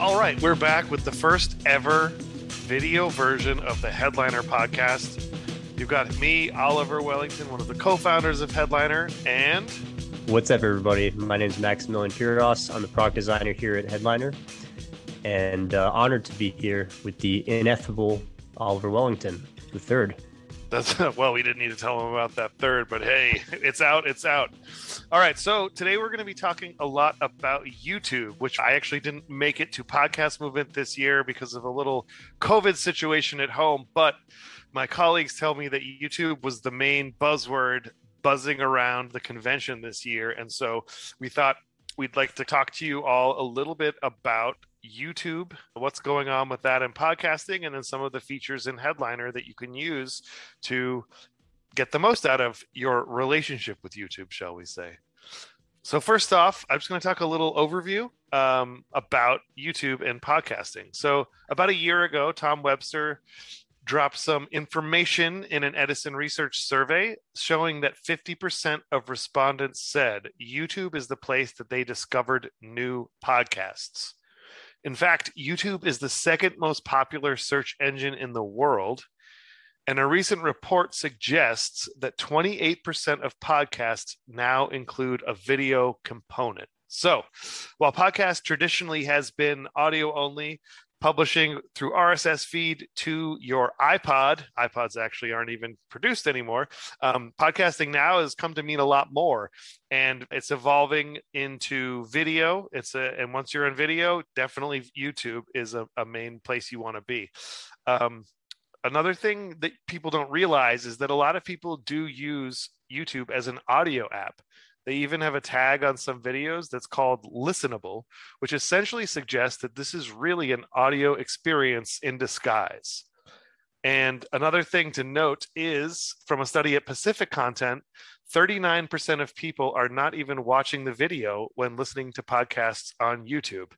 All right, we're back with the first ever video version of the Headliner podcast. You've got me, Oliver Wellington, one of the co founders of Headliner, and. What's up, everybody? My name is Maximillian Piras. I'm the product designer here at Headliner, and uh, honored to be here with the ineffable Oliver Wellington, the third. That's well, we didn't need to tell him about that third, but hey, it's out, it's out. All right, so today we're going to be talking a lot about YouTube, which I actually didn't make it to podcast movement this year because of a little COVID situation at home, but my colleagues tell me that YouTube was the main buzzword buzzing around the convention this year, and so we thought we'd like to talk to you all a little bit about YouTube, what's going on with that in podcasting, and then some of the features in Headliner that you can use to get the most out of your relationship with YouTube, shall we say. So, first off, I'm just going to talk a little overview um, about YouTube and podcasting. So, about a year ago, Tom Webster dropped some information in an Edison research survey showing that 50% of respondents said YouTube is the place that they discovered new podcasts. In fact, YouTube is the second most popular search engine in the world. And a recent report suggests that 28% of podcasts now include a video component. So, while podcast traditionally has been audio only, publishing through RSS feed to your iPod. iPods actually aren't even produced anymore. Um, podcasting now has come to mean a lot more, and it's evolving into video. It's a and once you're in video, definitely YouTube is a, a main place you want to be. Um, another thing that people don't realize is that a lot of people do use YouTube as an audio app. They even have a tag on some videos that's called listenable, which essentially suggests that this is really an audio experience in disguise. And another thing to note is from a study at Pacific Content, 39% of people are not even watching the video when listening to podcasts on YouTube.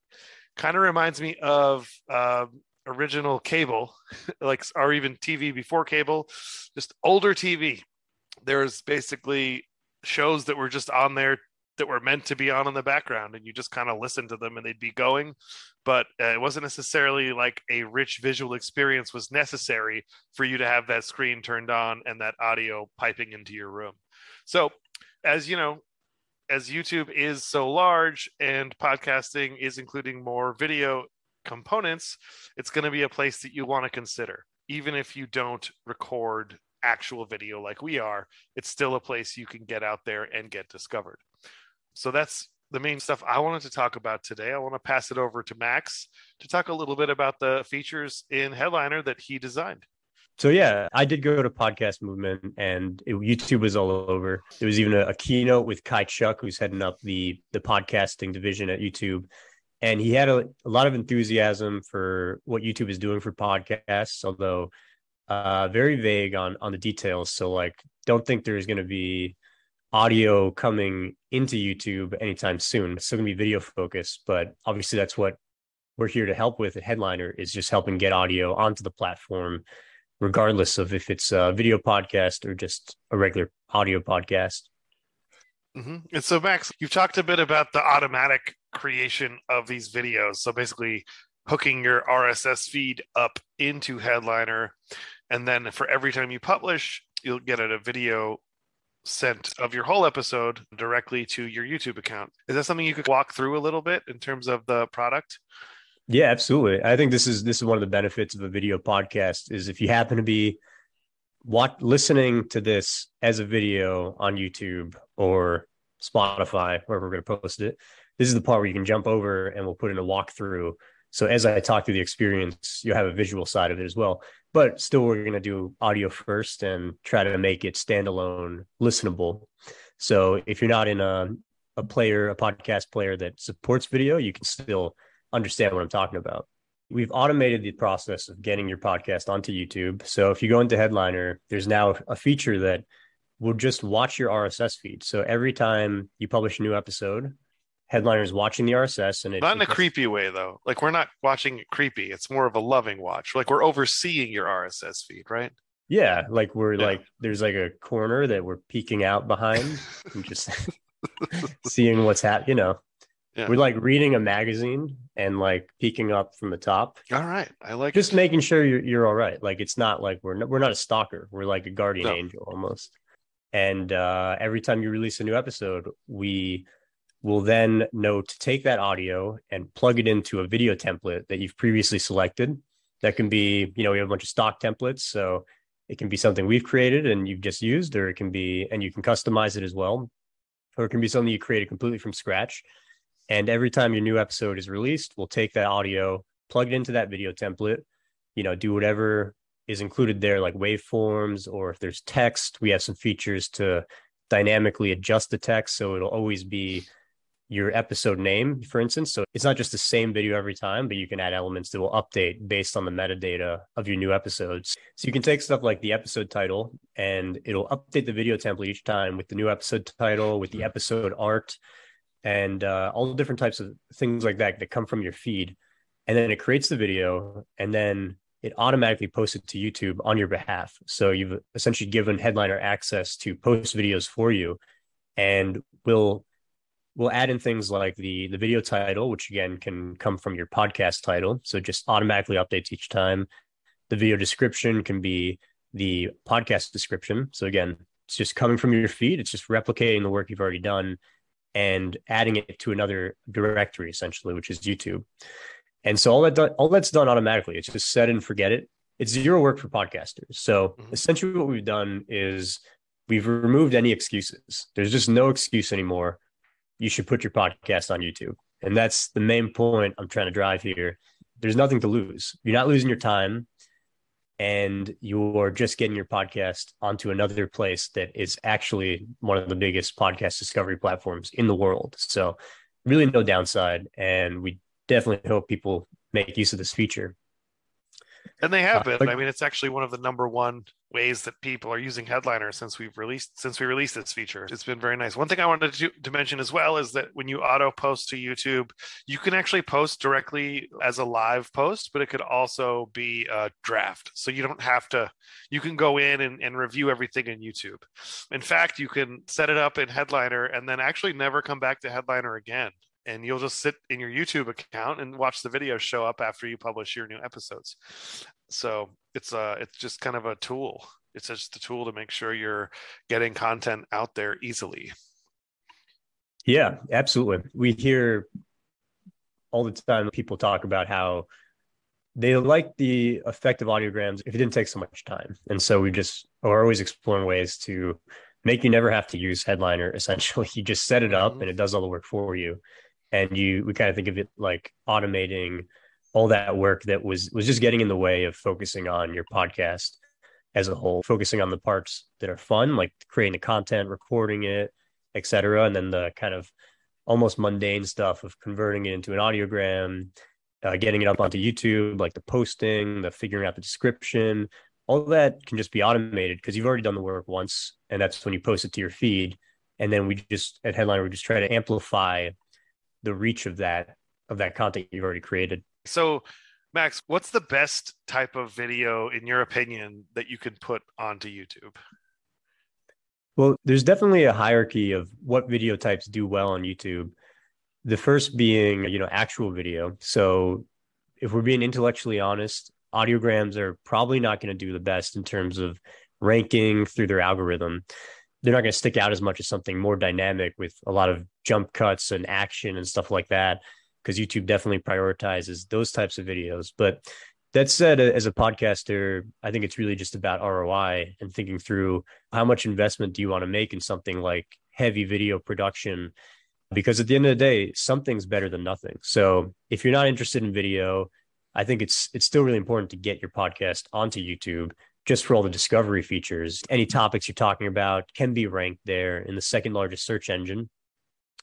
Kind of reminds me of uh, original cable, like, or even TV before cable, just older TV. There's basically shows that were just on there that were meant to be on in the background and you just kind of listen to them and they'd be going but uh, it wasn't necessarily like a rich visual experience was necessary for you to have that screen turned on and that audio piping into your room so as you know as youtube is so large and podcasting is including more video components it's going to be a place that you want to consider even if you don't record actual video like we are, it's still a place you can get out there and get discovered. So that's the main stuff I wanted to talk about today. I want to pass it over to Max to talk a little bit about the features in Headliner that he designed. So yeah, I did go to podcast movement, and it, YouTube was all over. There was even a, a, keynote with Kai Chuk, who's heading up the the podcasting division at YouTube, and he had a, a lot of enthusiasm for what YouTube is doing for podcasts. Although uh, very vague on on the details. So like, don't think there's going to be audio coming into YouTube anytime soon. It's still going to be video focused, but obviously that's what we're here to help with. At Headliner is just helping get audio onto the platform, regardless of if it's a video podcast or just a regular audio podcast. Mm-hmm. And so, Max, you've talked a bit about the automatic creation of these videos. So basically, hooking your RSS feed up into Headliner. And then for every time you publish, you'll get a video sent of your whole episode directly to your YouTube account. Is that something you could walk through a little bit in terms of the product? Yeah, absolutely. I think this is this is one of the benefits of a video podcast is if you happen to be what listening to this as a video on YouTube or Spotify, wherever we're going to post it, this is the part where you can jump over and we'll put in a walkthrough so as I talk through the experience, you'll have a visual side of it as well. But still, we're going to do audio first and try to make it standalone, listenable. So if you're not in a a player, a podcast player that supports video, you can still understand what I'm talking about. We've automated the process of getting your podcast onto YouTube. So if you go into Headliner, there's now a feature that will just watch your RSS feed. So every time you publish a new episode, headliners watching the RSS and it, not in a creepy way though. Like we're not watching it creepy. It's more of a loving watch. Like we're overseeing your RSS feed, right? Yeah, like we're yeah. like there's like a corner that we're peeking out behind and just seeing what's happening. You know, Yeah. We're like reading a magazine and like peeking up from the top. All right, I like just it. making sure you're you're all right. Like it's not like we're not, we're not a stalker. We're like a guardian no. angel almost. And uh, every time you release a new episode, we will then know to take that audio and plug it into a video template that you've previously selected. That can be, you know, we have a bunch of stock templates, so it can be something we've created and you've just used, or it can be, and you can customize it as well, or it can be something you created completely from scratch and every time your new episode is released, we'll take that audio, plug it into that video template, you know, do whatever is included there, like waveforms, or if there's text, we have some features to dynamically adjust the text. So it'll always be your episode name, for instance. So it's not just the same video every time, but you can add elements that will update based on the metadata of your new episodes. So you can take stuff like the episode title and it'll update the video template each time with the new episode title, with the episode art, and uh, all the different types of things like that that come from your feed. And then it creates the video and then it automatically posts it to YouTube on your behalf. So you've essentially given Headliner access to post videos for you and we'll we'll add in things like the the video title, which again can come from your podcast title. So just automatically updates each time. The video description can be the podcast description. So again, it's just coming from your feed. It's just replicating the work you've already done and adding it to another directory essentially, which is YouTube. And so all that done, all that's done automatically. It's just set and forget it. It's zero work for podcasters. So mm-hmm. essentially, what we've done is we've removed any excuses. There's just no excuse anymore. You should put your podcast on YouTube, and that's the main point I'm trying to drive here. There's nothing to lose. You're not losing your time and you're just getting your podcast onto another place that is actually one of the biggest podcast discovery platforms in the world. So, really, no downside. And we definitely hope people make use of this feature. And they have uh, been. I mean, it's actually one of the number one ways that people are using Headliner since we've released since we released this feature. It's been very nice. One thing I wanted to, to mention as well is that when you auto post to YouTube, you can actually post directly as a live post, but it could also be a draft. So you don't have to. You can go in and, and review everything in YouTube. In fact, you can set it up in Headliner and then actually never come back to Headliner again and you'll just sit in your YouTube account and watch the video show up after you publish your new episodes. So it's a it's just kind of a tool. It's just a tool to make sure you're getting content out there easily. Yeah, absolutely. We hear all the time people talk about how they like the effective audiograms if it didn't take so much time. And so we just are always exploring ways to make you never have to use headliner essentially you just set it up mm-hmm. and it does all the work for you and you we kind of think of it like automating all that work that was was just getting in the way of focusing on your podcast as a whole focusing on the parts that are fun like creating the content recording it etc and then the kind of almost mundane stuff of converting it into an audiogram uh, getting it up onto youtube like the posting the figuring out the description. All that can just be automated because you've already done the work once and that's when you post it to your feed. And then we just at headliner we just try to amplify the reach of that of that content you've already created. So, Max, what's the best type of video in your opinion that you can put onto YouTube? Well, there's definitely a hierarchy of what video types do well on YouTube. The first being, you know, actual video. So, if we're being intellectually honest, audiograms are probably not going to do the best in terms of ranking through their algorithm they're not going to stick out as much as something more dynamic with a lot of jump cuts and action and stuff like that because YouTube definitely prioritizes those types of videos. But that said, as a podcaster, I think it's really just about ROI and thinking through how much investment do you want to make in something like heavy video production? Because at the end of the day, something's better than nothing. So if you're not interested in video, I think it's it's still really important to get your podcast onto YouTube just for all the discovery features. Any topics you're talking about can be ranked there in the second largest search engine.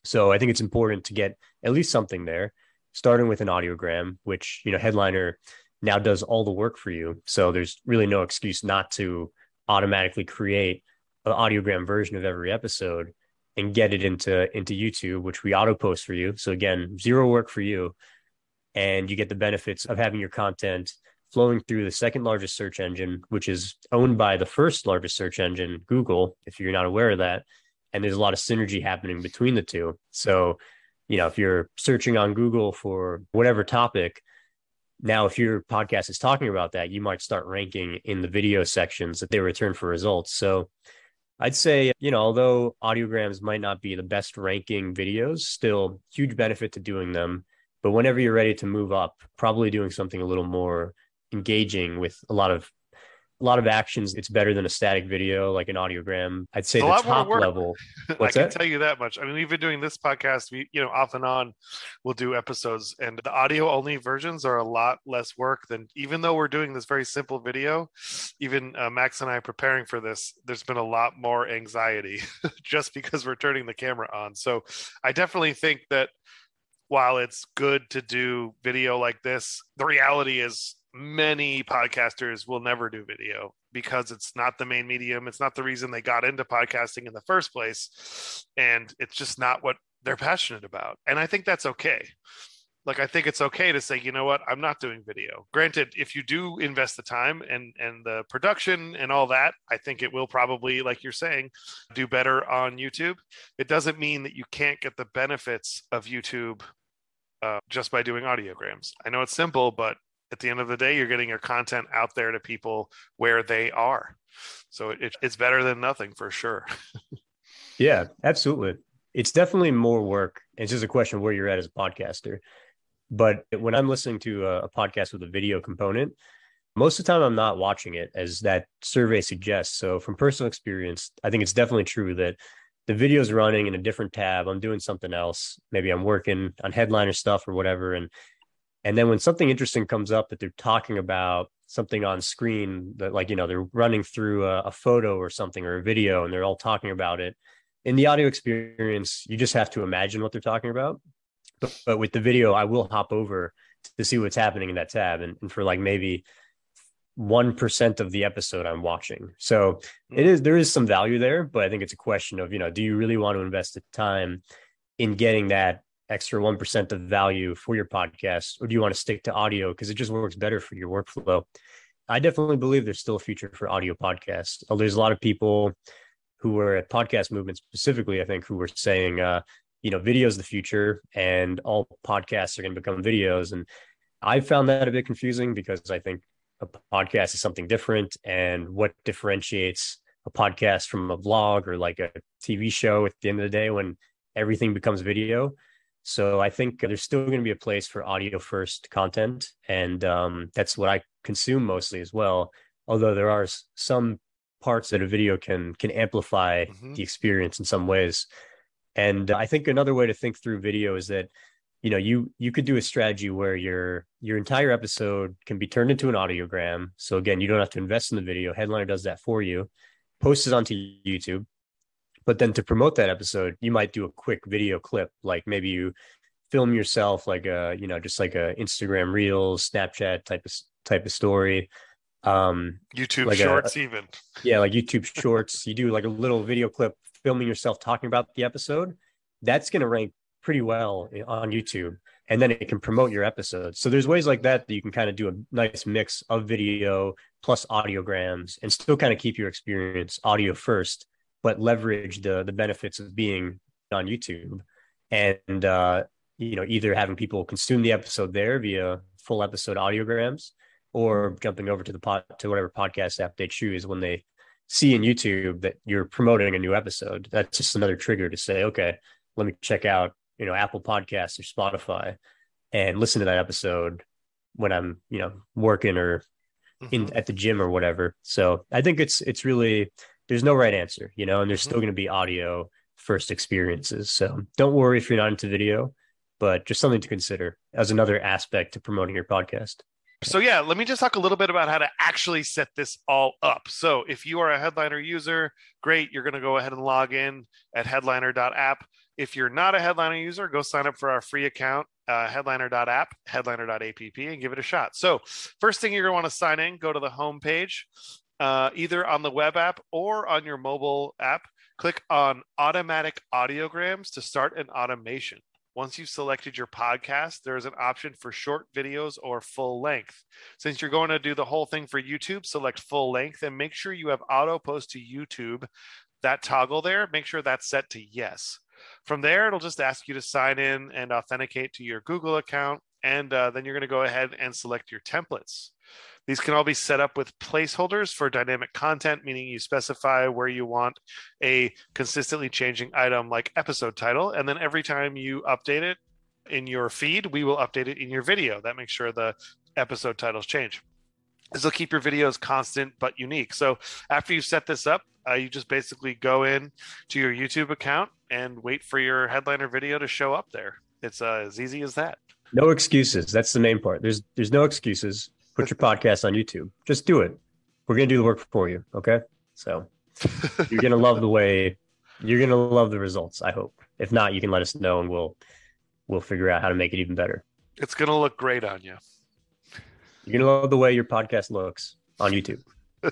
So I think it's important to get at least something there, starting with an audiogram, which, you know, Headliner now does all the work for you. So there's really no excuse not to automatically create an audiogram version of every episode and get it into into YouTube, which we auto post for you. So again, zero work for you. And you get the benefits of having your content flowing through the second largest search engine, which is owned by the first largest search engine, Google, if you're not aware of that. And there's a lot of synergy happening between the two. So you know, if you're searching on Google for whatever topic, now if your podcast is talking about that, you might start ranking in the video sections that they return for results. So I'd say, you know, although audiograms might not be the best ranking videos, still huge benefit to doing them. But whenever you're ready to move up, probably doing something a little more engaging with a lot of a lot of actions. It's better than a static video, like an audiogram. I'd say a the top level. I can that? tell you that much. I mean, we've been doing this podcast. We, you know, off and on, we'll do episodes, and the audio only versions are a lot less work than. Even though we're doing this very simple video, even uh, Max and I preparing for this, there's been a lot more anxiety just because we're turning the camera on. So, I definitely think that while it's good to do video like this, the reality is many podcasters will never do video because it's not the main medium. It's not the reason they got into podcasting in the first place. And it's just not what they're passionate about. And I think that's okay. Like I think it's okay to say, you know what, I'm not doing video. Granted, if you do invest the time and and the production and all that, I think it will probably, like you're saying, do better on YouTube. It doesn't mean that you can't get the benefits of YouTube uh, just by doing audiograms. I know it's simple, but at the end of the day, you're getting your content out there to people where they are. So it, it's better than nothing for sure. Yeah, absolutely. It's definitely more work. It's just a question of where you're at as a podcaster. But when I'm listening to a, podcast with a video component, most of the time I'm not watching it as that survey suggests. So from personal experience, I think it's definitely true that the video's running in a different tab. I'm doing something else. Maybe I'm working on headliner stuff or whatever. And and then when something interesting comes up that they're talking about something on screen that like, you know, they're running through a, a photo or something or a video and they're all talking about it. In the audio experience, you just have to imagine what they're talking about. But, but with the video, I will hop over to see what's happening in that tab. And, and for like maybe 1% of the episode I'm watching. So it hmm. is, there is some value there, but I think it's a question of, you know, do you really want to invest the time in getting that extra 1% of value for your podcast, or do you want to stick to audio because it just works better for your workflow? I definitely believe there's still a future for audio podcasts. Uh, There's a lot of people who were at podcast movement specifically, I think, who were saying, uh, you know, video is the future and all podcasts are going to become videos. And I found that a bit confusing because I think a podcast is something different. And what differentiates a podcast from a vlog or like a TV show at the end of the day when everything becomes video? So I think there's still going to be a place for audio first content, and um, that's what I consume mostly as well. Although there are some parts that a video can can amplify Mhm. the experience in some ways. And I think another way to think through video is that you know you you could do a strategy where your your entire episode can be turned into an audiogram. So again, you don't have to invest in the video. Headliner does that for you. Post it onto YouTube but then to promote that episode you might do a quick video clip like maybe you film yourself like a you know just like a instagram reels snapchat type of type of story um YouTube Like a- shorts, even. yeah like youtube shorts. You do like a little video clip filming yourself talking about the episode. That's going to rank pretty well on youtube and then it can promote your episode. So there's ways like that that you can kind of do a nice mix of video plus audiograms and still kind of keep your experience audio first but leverage the the benefits of being on youtube and uh you know either having people consume the episode there via full episode audiograms or jumping over to the pod to whatever podcast app they choose when they see in YouTube that you're promoting a new episode. That's just another trigger to say, okay, let me check out, you know, Apple Podcasts or Spotify and listen to that episode when I'm, you know, working or in Mhm. at the gym or whatever. So I think it's it's really there's no right answer, you know, and there's still going to be audio first experiences. So don't worry if you're not into video, but just something to consider as another aspect to promoting your podcast. So yeah, let me just talk a little bit about how to actually set this all up. So if you are a Headliner user, great, you're going to go ahead and log in at headliner.app. If you're not a Headliner user, go sign up for our free account, uh, headliner.app, headliner.app, and give it a shot. So first thing you're going to want to sign in, go to the home page, uh, either on the web app or on your mobile app. Click on automatic audiograms to start an automation. Once you've selected your podcast, there is an option for short videos or full length. Since you're going to do the whole thing for YouTube, select full length and make sure you have auto post to YouTube. That toggle there, make sure that's set to yes. From there, it'll just ask you to sign in and authenticate to your Google account. And uh, then you're going to go ahead and select your templates. These can all be set up with placeholders for dynamic content, meaning you specify where you want a consistently changing item like episode title. And then every time you update it in your feed, we will update it in your video. That makes sure the episode titles change. This will keep your videos constant but unique. So after you set this up, uh, you just basically go in to your YouTube account and wait for your headliner video to show up there. It's uh, as easy as that. No excuses. That's the main part. There's there's no excuses. Put your podcast on YouTube. Just do it. We're gonna do the work for you. Okay. So you're gonna love the way you're gonna love the results. I hope. If not, you can let us know and we'll we'll figure out how to make it even better. It's gonna look great on you. You're gonna love the way your podcast looks on YouTube.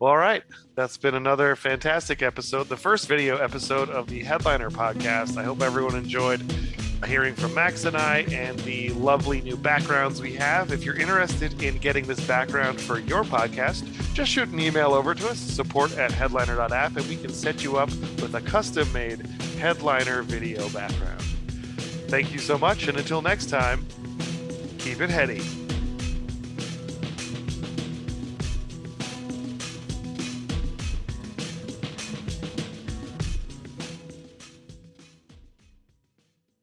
Well, all right. That's been another fantastic episode, the first video episode of the Headliner podcast. I hope everyone enjoyed hearing from Max and I and the lovely new backgrounds we have. If you're interested in getting this background for your podcast, just shoot an email over to us, support at headliner.app, and we can set you up with a custom made headliner video background. Thank you so much, and until next time, keep it heady.